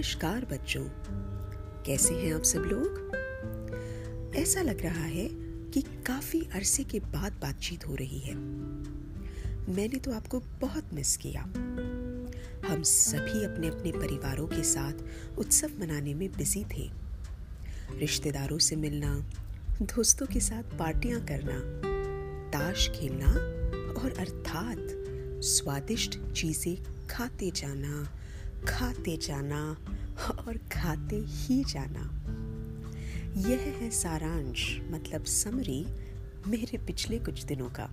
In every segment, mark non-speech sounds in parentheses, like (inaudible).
नमस्कार बच्चों। कैसे हैं आप सब लोग? ऐसा लग रहा है कि काफ़ी अरसे के बाद बातचीत हो रही है। मैंने तो आपको बहुत मिस किया। हम सभी अपने अपने परिवारों के साथ उत्सव मनाने में बिज़ी थे। रिश्तेदारों से मिलना, दोस्तों के साथ पार्टियाँ करना, ताश खेलना और अर्थात स्वादिष्ट चीज़ें खाते जाना खाते जाना और खाते ही जाना। यह है सारांश मतलब समरी मेरे पिछले कुछ दिनों का।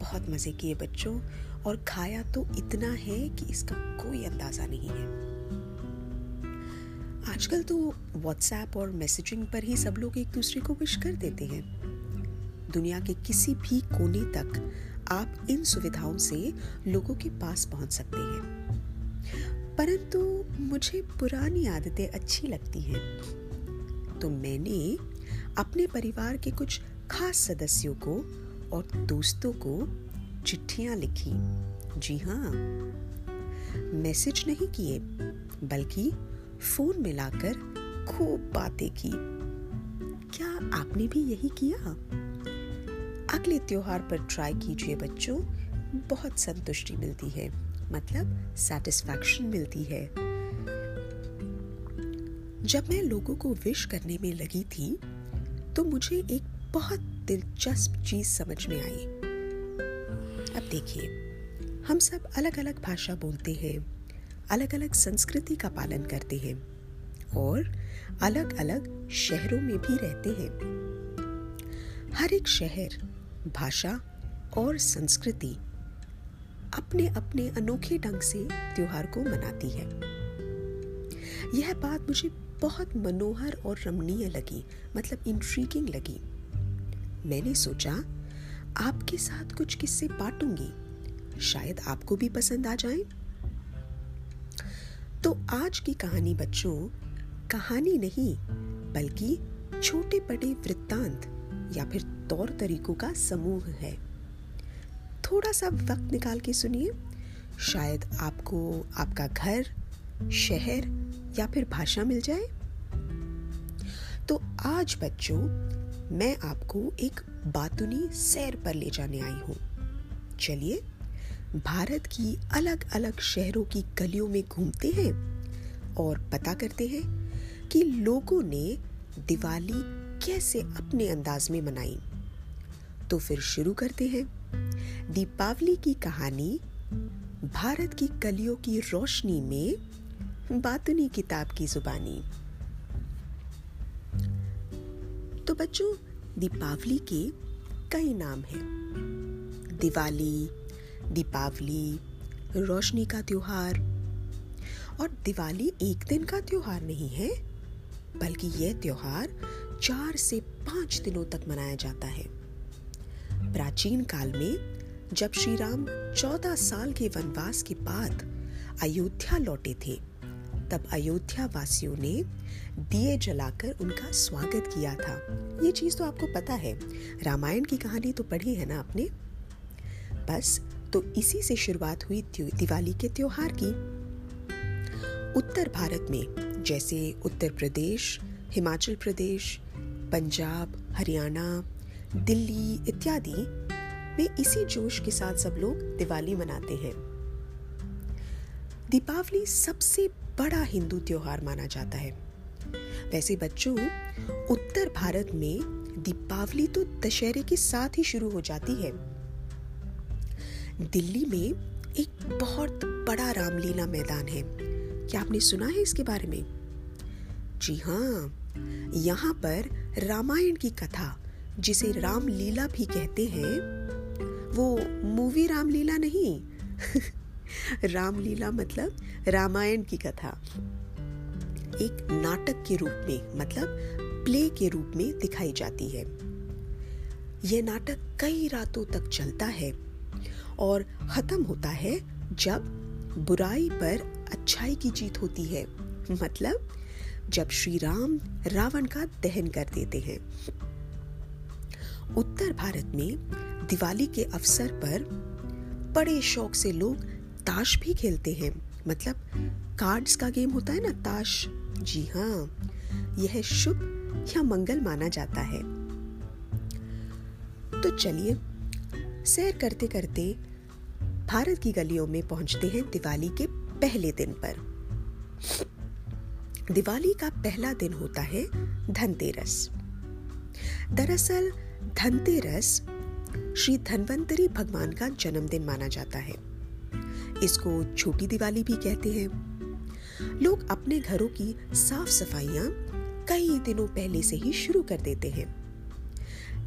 बहुत मज़े किए बच्चों, और खाया तो इतना है कि इसका कोई अंदाज़ा नहीं है। आजकल तो व्हाट्सएप और मैसेजिंग पर ही सब लोग एक दूसरे को विश कर देते हैं। दुनिया के किसी भी कोने तक आप इन सुविधाओं से लोगों के पास पहुँच सकते हैं। परंतु मुझे पुरानी आदतें अच्छी लगती हैं। तो मैंने अपने परिवार के कुछ खास सदस्यों को और दोस्तों को चिट्ठियाँ लिखी। जी हाँ मैसेज नहीं किए, बल्कि फ़ोन में लाकर खूब बातें की। क्या आपने भी यही किया? अगले त्योहार पर ट्राई कीजिए बच्चों, बहुत संतुष्टि मिलती है। मतलब सेटिस्फैक्शन मिलती है। जब मैं लोगों को विश करने में लगी थी तो मुझे एक बहुत दिलचस्प चीज़ समझ में आई। अब देखिए, हम सब अलग अलग भाषा बोलते हैं अलग अलग संस्कृति का पालन करते हैं, और अलग अलग शहरों में भी रहते हैं। हर एक शहर, भाषा और संस्कृति अपने अपने अनोखे ढंग से त्योहार को मनाती है। यह बात मुझे बहुत मनोहर और रमणीय लगी मतलब इंट्रीगिंग लगी। मैंने सोचा, आपके साथ कुछ किस्से बांटूँगी। शायद आपको भी पसंद आ जाए। तो आज की कहानी बच्चों, कहानी नहीं, बल्कि छोटे बड़े वृत्तांत या फिर तौर तरीकों का समूह है। थोड़ा सा वक्त निकाल के सुनिए। शायद आपको आपका घर, शहर या फिर भाषा मिल जाए। तो आज बच्चों, मैं आपको एक बातुनी सैर पर ले जाने आई हूँ। चलिए, भारत की अलग अलग शहरों की गलियों में घूमते हैं और पता करते हैं कि लोगों ने दिवाली कैसे अपने अंदाज में मनाई। तो फिर शुरू करते हैं। दीपावली की कहानी, भारत की कलियों की रोशनी में बातुनी किताब की जुबानी। तो बच्चों, दीपावली के कई नाम हैं। दिवाली, दीपावली, रोशनी का त्योहार। और दिवाली एक दिन का त्योहार नहीं है, बल्कि यह त्योहार चार से पाँच दिनों तक मनाया जाता है। प्राचीन काल में जब श्री राम चौदह साल के वनवास के बाद अयोध्या लौटे थे, तब अयोध्या वासियों ने दिए जलाकर उनका स्वागत किया था। ये चीज़ तो आपको पता है, रामायण की कहानी तो पढ़ी है ना आपने? बस तो इसी से शुरुआत हुई दिवाली के त्योहार की। उत्तर भारत में, जैसे उत्तर प्रदेश, हिमाचल प्रदेश, पंजाब, हरियाणा, दिल्ली इत्यादि में इसी जोश के साथ सब लोग दिवाली मनाते हैं। दीपावली सबसे बड़ा हिंदू त्योहार माना जाता है। वैसे बच्चों, उत्तर भारत में दीपावली तो दशहरे के साथ ही शुरू हो जाती है। दिल्ली में एक बहुत बड़ा रामलीला मैदान है। क्या आपने सुना है इसके बारे में? जी हाँ यहाँ पर रामायण की कथा, जिसे रामलीला भी कहते हैं वो मूवी रामलीला नहीं। (laughs) रामलीला मतलब रामायण की कथा। एक नाटक के रूप में मतलब प्ले के रूप में दिखाई जाती है। यह नाटक कई रातों तक चलता है और खत्म होता है जब बुराई पर अच्छाई की जीत होती है। मतलब जब श्री राम रावण का दहन कर देते हैं। उत्तर भारत में दिवाली के अवसर पर बड़े शौक से लोग ताश भी खेलते हैं। मतलब कार्ड्स का गेम होता है ना, ताश। जी हाँ यह शुभ या मंगल माना जाता है। तो चलिए, सैर करते करते भारत की गलियों में पहुँचते हैं दिवाली के पहले दिन पर। दिवाली का पहला दिन होता है धनतेरस। दरअसल धनतेरस श्री धनवंतरी भगवान का जन्मदिन माना जाता है। इसको छोटी दिवाली भी कहते हैं। लोग अपने घरों की साफ़ सफाइयाँ कई दिनों पहले से ही शुरू कर देते हैं।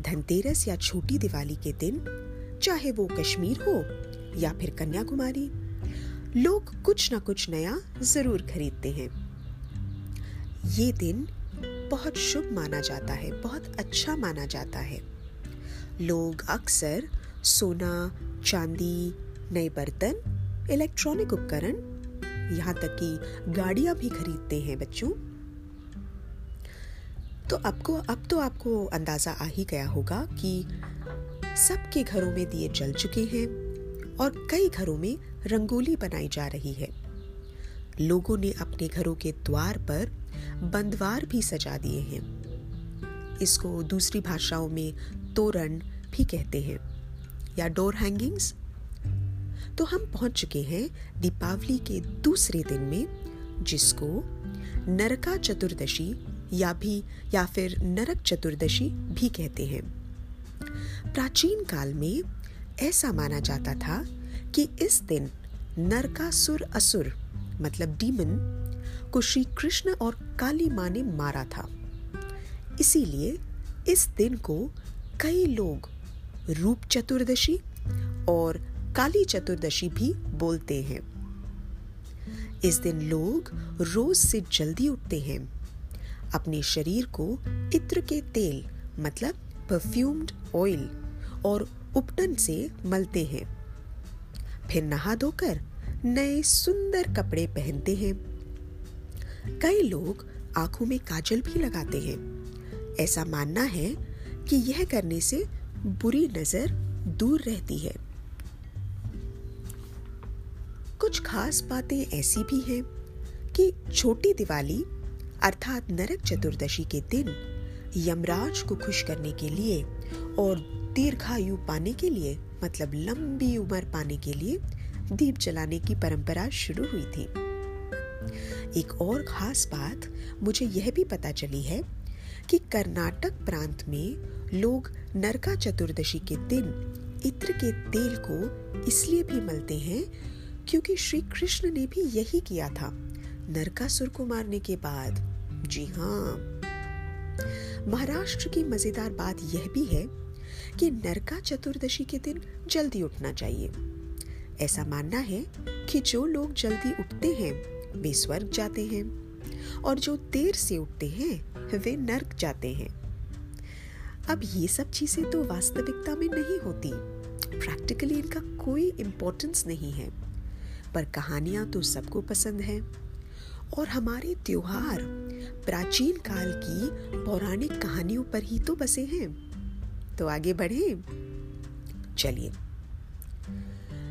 धनतेरस या छोटी दिवाली के दिन, चाहे वो कश्मीर हो या फिर कन्याकुमारी, लोग कुछ ना कुछ नया ज़रूर खरीदते हैं। ये दिन बहुत शुभ माना जाता है, बहुत अच्छा माना जाता है। लोग अक्सर सोना, चांदी, नए बर्तन, इलेक्ट्रॉनिक उपकरण, यहाँ तक कि गाड़ियाँ भी खरीदते हैं बच्चों। तो आपको, अब तो आपको अंदाज़ा आ ही गया होगा कि सबके घरों में दिए जल चुके हैं और कई घरों में रंगोली बनाई जा रही है। लोगों ने अपने घरों के द्वार पर बंदवार भी सजा दिए हैं। इसको दूसरी भाषाओं में तोरण भी कहते हैं। या डोर हैंगिंग्स तो हम पहुँच चुके हैं दीपावली के दूसरे दिन में, जिसको नरका चतुर्दशी या भी, या फिर नरक चतुर्दशी भी कहते हैं। प्राचीन काल में ऐसा माना जाता था कि इस दिन नरकासुर असुर मतलब डीमन को श्री कृष्ण और काली माँ ने मारा था। इसीलिए इस दिन को कई लोग रूप चतुर्दशी और काली चतुर्दशी भी बोलते हैं। इस दिन लोग रोज से जल्दी उठते हैं। अपने शरीर को इत्र के तेल मतलब परफ्यूम्ड ऑयल और उपटन से मलते हैं। फिर नहा धोकर नए सुंदर कपड़े पहनते हैं। कई लोग आँखों में काजल भी लगाते हैं। ऐसा मानना है कि यह करने से बुरी नज़र दूर रहती है। कुछ खास बातें ऐसी भी हैं कि छोटी दिवाली, अर्थात नरक चतुर्दशी के दिन, यमराज को खुश करने के लिए और दीर्घायु पाने के लिए मतलब लंबी उम्र पाने के लिए दीप जलाने की परंपरा शुरू हुई थी। एक और खास बात मुझे यह भी पता चली है कि कर्नाटक प्रांत में लोग नरका चतुर्दशी के दिन इत्र के तेल को इसलिए भी मलते हैं क्योंकि श्री कृष्ण ने भी यही किया था नरकासुर को मारने के बाद। जी हाँ। महाराष्ट्र की मज़ेदार बात यह भी है कि नरका चतुर्दशी के दिन जल्दी उठना चाहिए। ऐसा मानना है कि जो लोग जल्दी उठते हैं, वे स्वर्ग जाते हैं। और जो देर से उठते हैं, वे नर्क जाते हैं। अब ये सब चीज़ें तो वास्तविकता में नहीं होती। प्रैक्टिकली इनका कोई इम्पोर्टेंस नहीं है। पर कहानियाँ तो सबको पसंद है। और हमारे त्योहार, प्राचीन काल की पौराणिक कहानियों पर ही तो बसे हैं। तो आगे बढ़े। चलिए।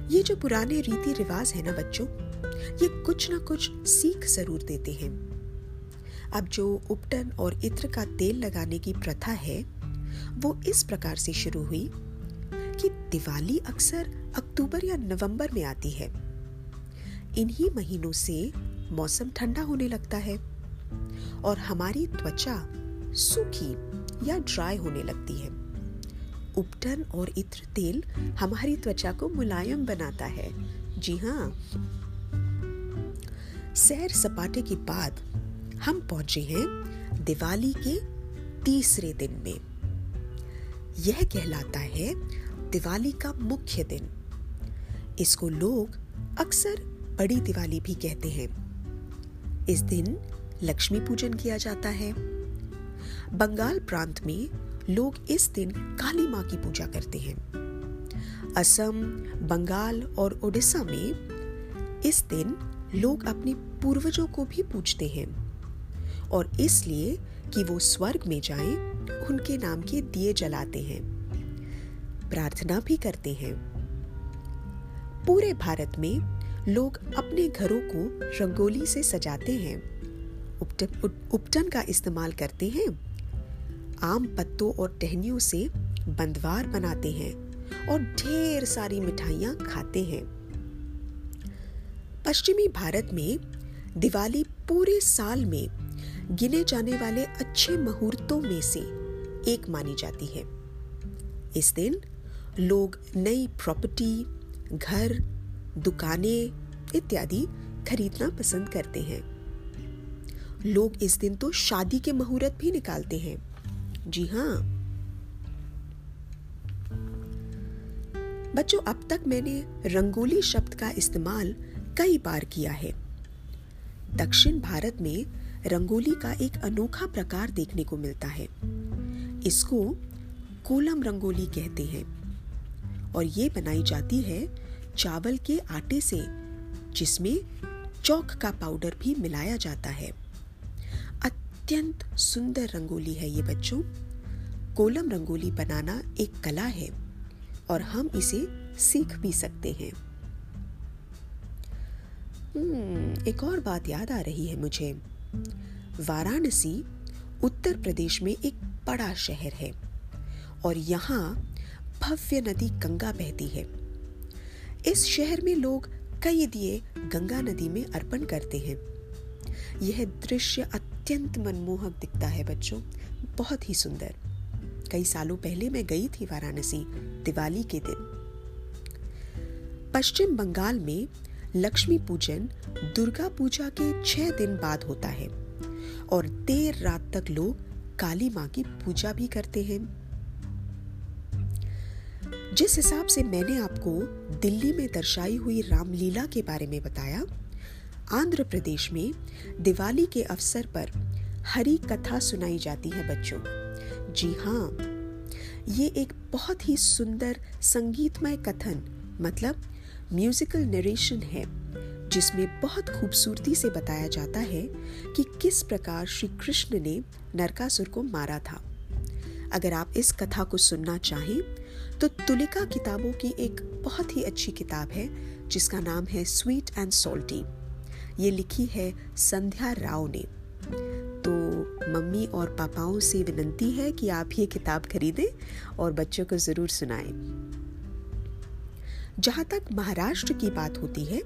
ये जो पुराने रीति रिवाज है ना बच्चों, ये कुछ ना कुछ सीख ज़रूर देते हैं। अब जो उपटन और इत्र का तेल लगाने की प्रथा है, वो इस प्रकार से शुरू हुई कि दिवाली अक्सर अक्टूबर या नवंबर में आती है। इन्हीं महीनों से मौसम ठंडा होने लगता है और हमारी त्वचा सूखी या ड्राई होने लगती है। उपटन और इत्र तेल हमारी त्वचा को मुलायम बनाता है। जी हाँ। सैर सपाटे के बाद हम पहुँचे हैं दिवाली के तीसरे दिन में। यह कहलाता है दिवाली का मुख्य दिन। इसको लोग अक्सर बड़ी दिवाली भी कहते हैं। इस दिन लक्ष्मी पूजन किया जाता है। बंगाल प्रांत में लोग इस दिन काली माँ की पूजा करते हैं। असम, बंगाल और ओडिशा में इस दिन लोग अपने पूर्वजों को भी पूछते हैं। और इसलिए कि वो स्वर्ग में जाएँ, उनके नाम के दिए जलाते हैं। प्रार्थना भी करते हैं। पूरे भारत में लोग अपने घरों को रंगोली से सजाते हैं। उपटन, का इस्तेमाल करते हैं। आम पत्तों और टहनियों से बंदवार बनाते हैं और ढेर सारी मिठाइयाँ खाते हैं। पश्चिमी भारत में दिवाली पूरे साल में गिने जाने वाले अच्छे मुहूर्तों में से एक मानी जाती है। इस दिन लोग नई प्रॉपर्टी, घर, दुकानें इत्यादि खरीदना पसंद करते हैं। लोग इस दिन तो शादी के मुहूर्त भी निकालते हैं। जी हाँ। बच्चों, अब तक मैंने रंगोली शब्द का इस्तेमाल कई बार किया है। दक्षिण भारत में रंगोली का एक अनोखा प्रकार देखने को मिलता है। इसको कोलम रंगोली कहते हैं और ये बनाई जाती है चावल के आटे से, जिसमें चौक का पाउडर भी मिलाया जाता है। अत्यंत सुंदर रंगोली है ये बच्चों। कोलम रंगोली बनाना एक कला है और हम इसे सीख भी सकते हैं। एक और बात याद आ रही है मुझे। वाराणसी, उत्तर प्रदेश में एक बड़ा शहर है और यहाँ भव्य नदी गंगा बहती है। इस शहर में लोग कई दिए गंगा नदी में अर्पण करते हैं। यह दृश्य अत्यंत मनमोहक दिखता है बच्चों, बहुत ही सुंदर। कई सालों पहले मैं गई थी वाराणसी, दिवाली के दिन। पश्चिम बंगाल में लक्ष्मी पूजन दुर्गा पूजा के छह दिन बाद होता है और देर रात तक लोग काली माँ की पूजा भी करते हैं। जिस हिसाब से मैंने आपको दिल्ली में दर्शाई हुई रामलीला के बारे में बताया, आंध्र प्रदेश में दिवाली के अवसर पर हरी कथा सुनाई जाती है बच्चों। जी हाँ ये एक बहुत ही सुंदर संगीतमय कथन मतलब म्यूजिकल नरेशन है, जिसमें बहुत खूबसूरती से बताया जाता है कि किस प्रकार श्री कृष्ण ने नरकासुर को मारा था। अगर आप इस कथा को सुनना चाहें तो तुलिका किताबों की एक बहुत ही अच्छी किताब है, जिसका नाम है स्वीट एंड सोल्टी ये लिखी है संध्या राव ने। तो मम्मी और पापाओं से विनंती है कि आप ये किताब खरीदें और बच्चों को ज़रूर सुनाएँ। जहाँ तक महाराष्ट्र की बात होती है,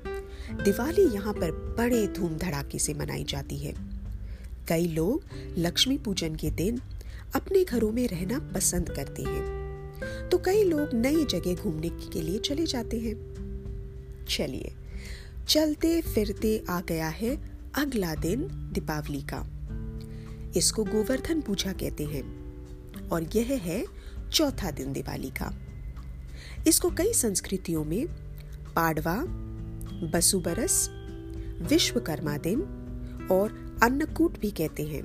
दिवाली यहाँ पर बड़े धूम धड़ाके से मनाई जाती है। कई लोग लक्ष्मी पूजन के दिन अपने घरों में रहना पसंद करते हैं। तो कई लोग नई जगह घूमने के लिए चले जाते हैं। चलिए, चलते फिरते आ गया है अगला दिन दीपावली का। इसको गोवर्धन पूजा कहते हैं और यह है चौथा दिन दिवाली का। इसको कई संस्कृतियों में पाडवा, बसुबरस, विश्वकर्मा दिन और अन्नकूट भी कहते हैं।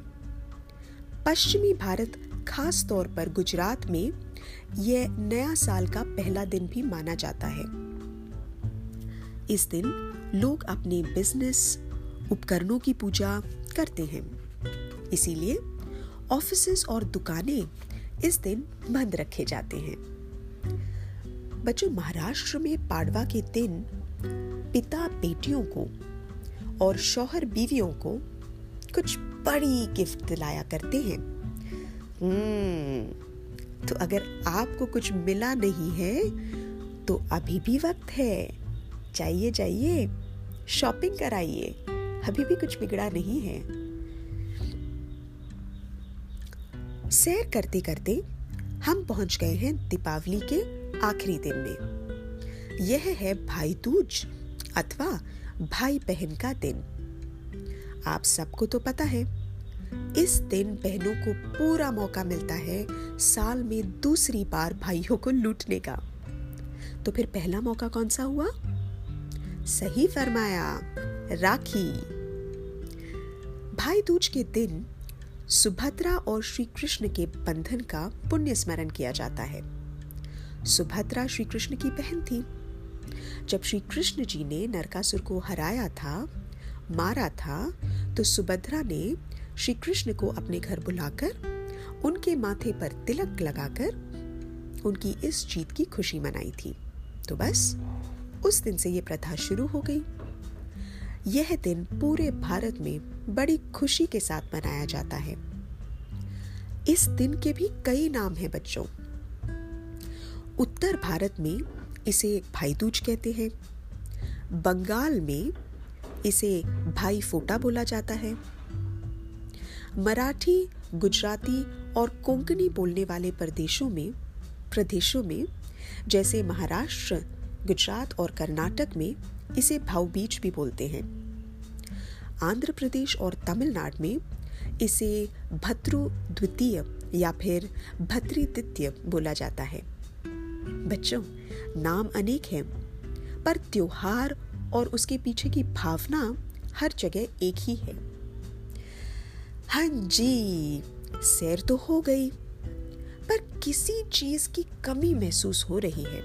पश्चिमी भारत, खास तौर पर गुजरात में, यह नया साल का पहला दिन भी माना जाता है। इस दिन लोग अपने बिज़नेस उपकरणों की पूजा करते हैं। इसीलिए ऑफ़िस और दुकानें इस दिन बंद रखे जाते हैं। बच्चों, महाराष्ट्र में पाडवा के दिन पिता बेटियों को और शौहर बीवियों को कुछ बड़ी गिफ्ट दिलाया करते हैं। हम्म तो अगर आपको कुछ मिला नहीं है तो अभी भी वक्त है। जाइए जाइए, शॉपिंग कराइए। अभी भी कुछ बिगड़ा नहीं है। सैर करते करते हम पहुँच गए हैं दीपावली के आखिरी दिन में। यह है भाई दूज अथवा भाई बहन का दिन। आप सबको तो पता है, इस दिन बहनों को पूरा मौका मिलता है साल में दूसरी बार भाइयों को लूटने का। तो फिर पहला मौका कौन सा हुआ? सही फरमाया, राखी। भाई दूज के दिन सुभद्रा और श्री कृष्ण के बंधन का पुण्य स्मरण किया जाता है। सुभद्रा श्री कृष्ण की बहन थी। जब श्री कृष्ण जी ने नरकासुर को हराया था, मारा था तो सुभद्रा ने श्री कृष्ण को अपने घर बुलाकर, उनके माथे पर तिलक लगाकर, उनकी इस जीत की खुशी मनाई थी। तो बस, उस दिन से ये प्रथा शुरू हो गई। यह दिन पूरे भारत में बड़ी खुशी के साथ मनाया जाता है। इस दिन के भी कई नाम हैं बच्चों। उत्तर भारत में इसे भाई दूज कहते हैं। बंगाल में इसे भाई फोटा बोला जाता है। मराठी, गुजराती और कोंकणी बोलने वाले प्रदेशों में प्रदेशों में, जैसे महाराष्ट्र, गुजरात और कर्नाटक में इसे भाव बीज भी बोलते हैं। आंध्र प्रदेश और तमिलनाडु में इसे भद्रु द्वितीय या फिर भद्री तृतीय बोला जाता है। बच्चों, नाम अनेक हैं, पर त्योहार और उसके पीछे की भावना हर जगह एक ही है। हाँ जी, सैर तो हो गई, पर किसी चीज़ की कमी महसूस हो रही है।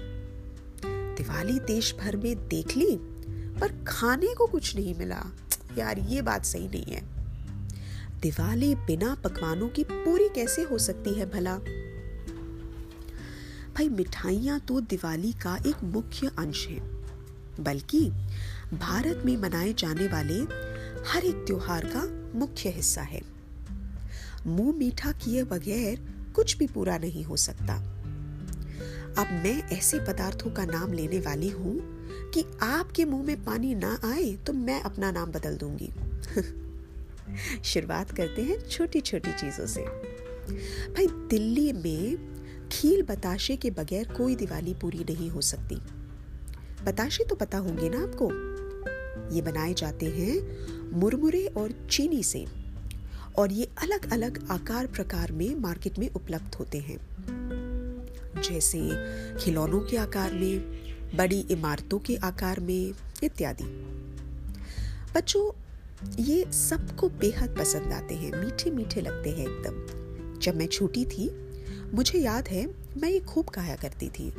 दिवाली देश भर में देख ली, पर खाने को कुछ नहीं मिला। यार, ये बात सही नहीं है। दिवाली बिना पकवानों की पूरी कैसे हो सकती है भला? भाई मिठाइयाँ तो दिवाली का एक मुख्य अंश है। बल्कि भारत में मनाए जाने वाले हर एक त्योहार का मुख्य हिस्सा है। मुँह मीठा किए बगैर कुछ भी पूरा नहीं हो सकता। अब मैं ऐसे पदार्थों का नाम लेने वाली हूँ कि आपके मुँह में पानी ना आए तो मैं अपना नाम बदल दूँगी। (laughs) शुरुआत करते हैं छोटी छोटी चीज़ों से। भाई दिल्ली में खील बताशे के बगैर कोई दिवाली पूरी नहीं हो सकती। बताशे तो पता होंगे ना आपको। ये बनाए जाते हैं मुरमुरे और चीनी से, और ये अलग अलग आकार प्रकार में मार्केट में उपलब्ध होते हैं। जैसे खिलौनों के आकार में, बड़ी इमारतों के आकार में, इत्यादि। बच्चों, ये सबको बेहद पसंद आते हैं मीठे मीठे लगते हैं एकदम। जब मैं छोटी थी मुझे याद है, मैं ये खूब खाया करती थी।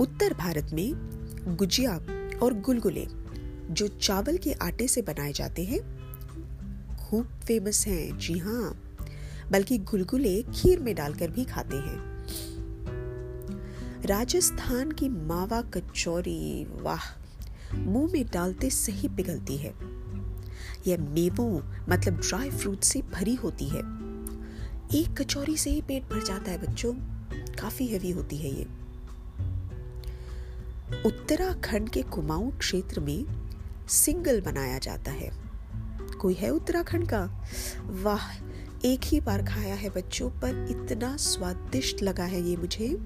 उत्तर भारत में गुजिया और गुलगुले, जो चावल के आटे से बनाए जाते हैं, खूब फ़ेमस हैं, जी हाँ। बल्कि गुलगुले खीर में डालकर भी खाते हैं। राजस्थान की मावा कचौरी, वाह, मुँह में डालते सही पिघलती है। यह मेवों मतलब ड्राई फ्रूट से भरी होती है। एक कचौरी से ही पेट भर जाता है बच्चों। काफ़ी हेवी होती है ये। उत्तराखंड के कुमाऊं क्षेत्र में सिंगल बनाया जाता है। कोई है उत्तराखंड का? वाह, एक ही बार खाया है बच्चों, पर इतना स्वादिष्ट लगा है ये मुझे।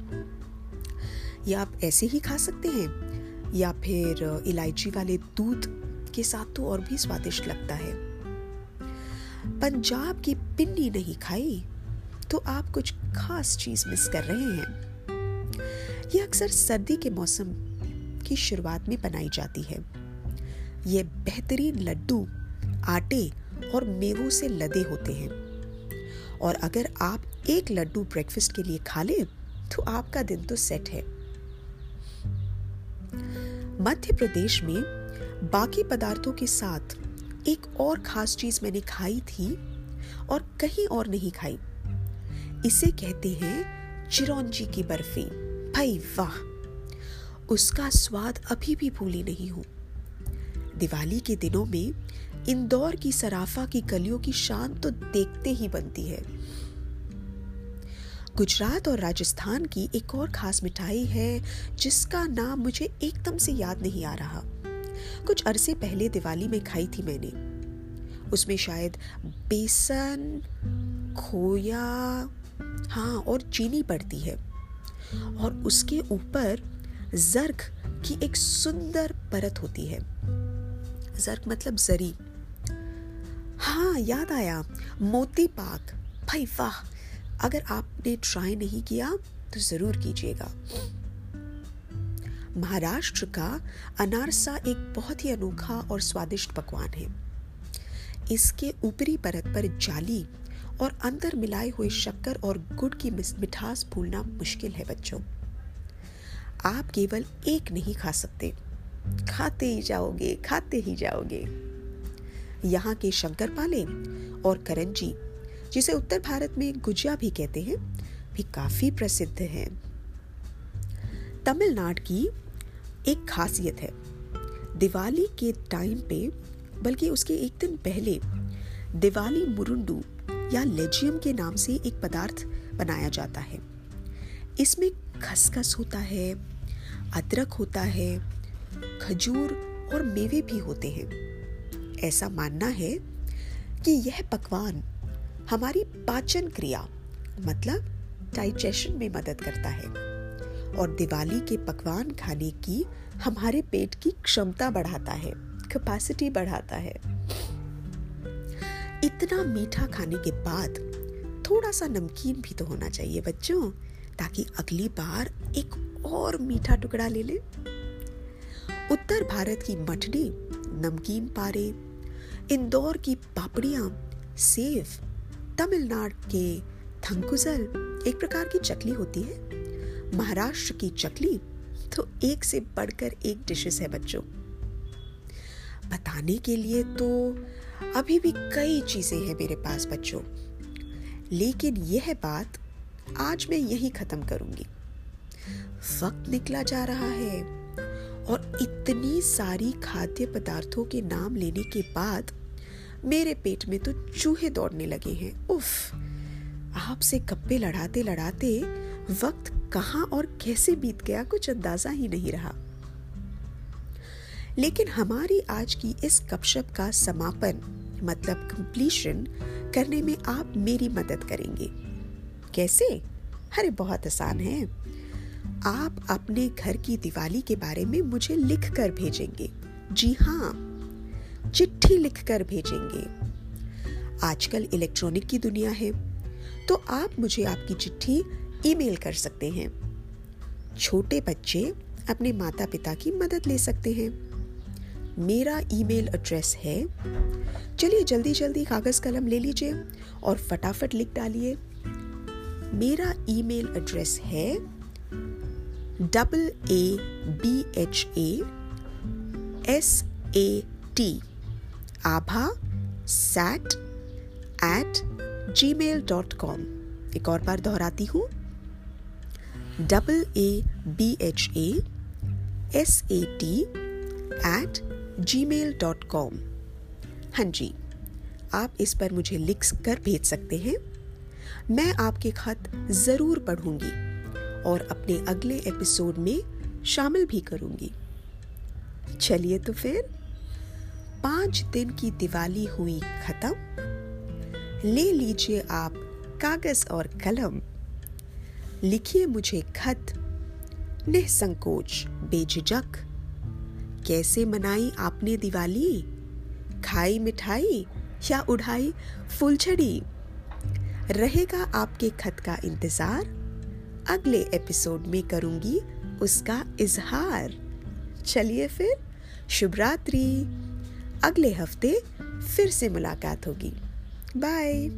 या आप ऐसे ही खा सकते हैं, या फिर इलायची वाले दूध के साथ तो और भी स्वादिष्ट लगता है। पंजाब की पिन्नी नहीं खाई? तो आप कुछ खास चीज़ मिस कर रहे हैं। यह अक्सर सर्दी के मौसम की शुरुआत में बनाई जाती है। ये बेहतरीन लड्डू, आटे और मेवों से लदे होते हैं। और अगर आप एक लड्डू ब्रेकफास्ट के लिए खा लें तो आपका दिन तो सेट है। मध्य प्रदेश में बाकी पदार्थों के साथ एक और खास चीज़ मैंने खाई थी और कहीं और नहीं खाई। इसे कहते हैं चिरौंजी की बर्फ़ी। भाई वाह, उसका स्वाद अभी भी भूली नहीं हूँ। दिवाली के दिनों में इंदौर की सराफा की गलियों की शान तो देखते ही बनती है। गुजरात और राजस्थान की एक और खास मिठाई है, जिसका नाम मुझे एकदम से याद नहीं आ रहा। कुछ अरसे पहले दिवाली में खाई थी मैंने। उसमें शायद बेसन, खोया हाँ और चीनी पड़ती है। और उसके ऊपर जर्क की एक सुंदर परत होती है। जर्क मतलब जरी। हाँ याद आया। मोती पाक। भाई वाह! अगर आपने ट्राई नहीं किया तो ज़रूर कीजिएगा। महाराष्ट्र का अनारसा एक बहुत ही अनोखा और स्वादिष्ट पकवान है। इसके ऊपरी परत पर जाली और अंदर मिलाए हुए शक्कर और गुड़ की मिठास भूलना मुश्किल है बच्चों। आप केवल एक नहीं खा सकते। खाते ही जाओगे, खाते ही जाओगे। यहाँ के शंकर पाले और करंजी जिसे उत्तर भारत में गुजिया भी कहते हैं, भी काफ़ी प्रसिद्ध हैं। तमिलनाडु की एक खासियत है। दिवाली के टाइम पे, बल्कि उसके एक दिन पहले, दिवाली मुरुंडू या लेजियम के नाम से एक पदार्थ बनाया जाता है। इसमें खसखस होता है, अदरक होता है, खजूर और मेवे भी होते हैं। ऐसा मानना है कि यह पकवान हमारी पाचन क्रिया मतलब डाइजेशन में मदद करता है और दिवाली के पकवान खाने की हमारे पेट की क्षमता बढ़ाता है कैपेसिटी बढ़ाता है। इतना मीठा खाने के बाद थोड़ा सा नमकीन भी तो होना चाहिए बच्चों, ताकि अगली बार एक और मीठा टुकड़ा ले ले। उत्तर भारत की मठनी, नमकीन पारे, इंदौर की पापड़ियाँ, सेव, तमिलनाडु के थंकुजल एक प्रकार की चकली होती है। महाराष्ट्र की चकली तो एक से बढ़कर एक डिशेस है बच्चों। बताने के लिए तो अभी भी कई चीज़ें हैं मेरे पास, बच्चों। लेकिन यह बात आज मैं यही खत्म करूँगी। वक्त निकला जा रहा है और इतनी सारी खाद्य पदार्थों के नाम लेने के बाद मेरे पेट में तो चूहे दौड़ने लगे हैं। उफ, आपसे गप्पे लड़ाते लड़ाते वक्त कहाँ और कैसे बीत गया कुछ अंदाज़ा ही नहीं रहा। लेकिन हमारी आज की इस गपशप का समापन मतलब कंप्लीशन करने में आप मेरी मदद करेंगे। कैसे? अरे, बहुत आसान है। आप अपने घर की दिवाली के बारे में मुझे लिख कर भेजेंगे। जी हाँ चिट्ठी लिख कर भेजेंगे। आजकल इलेक्ट्रॉनिक की दुनिया है तो आप मुझे आपकी चिट्ठी ईमेल कर सकते हैं। छोटे बच्चे अपने माता पिता की मदद ले सकते हैं। मेरा ईमेल एड्रेस है। चलिए जल्दी जल्दी कागज़ कलम ले लीजिए और फटाफट लिख डालिए। मेरा ईमेल एड्रेस है double A B H A S A T Abha Sat at G mail dot com एक और बार दोहराती हूँ। Double A B H A S A T at G mail dot com हाँ जी, आप इस पर मुझे लिख कर भेज सकते हैं। मैं आपके खत ज़रूर पढ़ूँगी और अपने अगले एपिसोड में शामिल भी करूँगी। चलिए तो फिर, पाँच दिन की दिवाली हुई खत्म। ले लीजिए आप कागज़ और कलम। लिखिए मुझे खत, निसंकोच, बेझिझक। कैसे मनाई आपने दिवाली? खाई मिठाई या उड़ाई फुलझड़ी? रहेगा आपके खत का इंतज़ार। अगले एपिसोड में करूँगी उसका इजहार। चलिए फिर शुभ रात्रि अगले हफ़्ते फिर से मुलाकात होगी। बाय।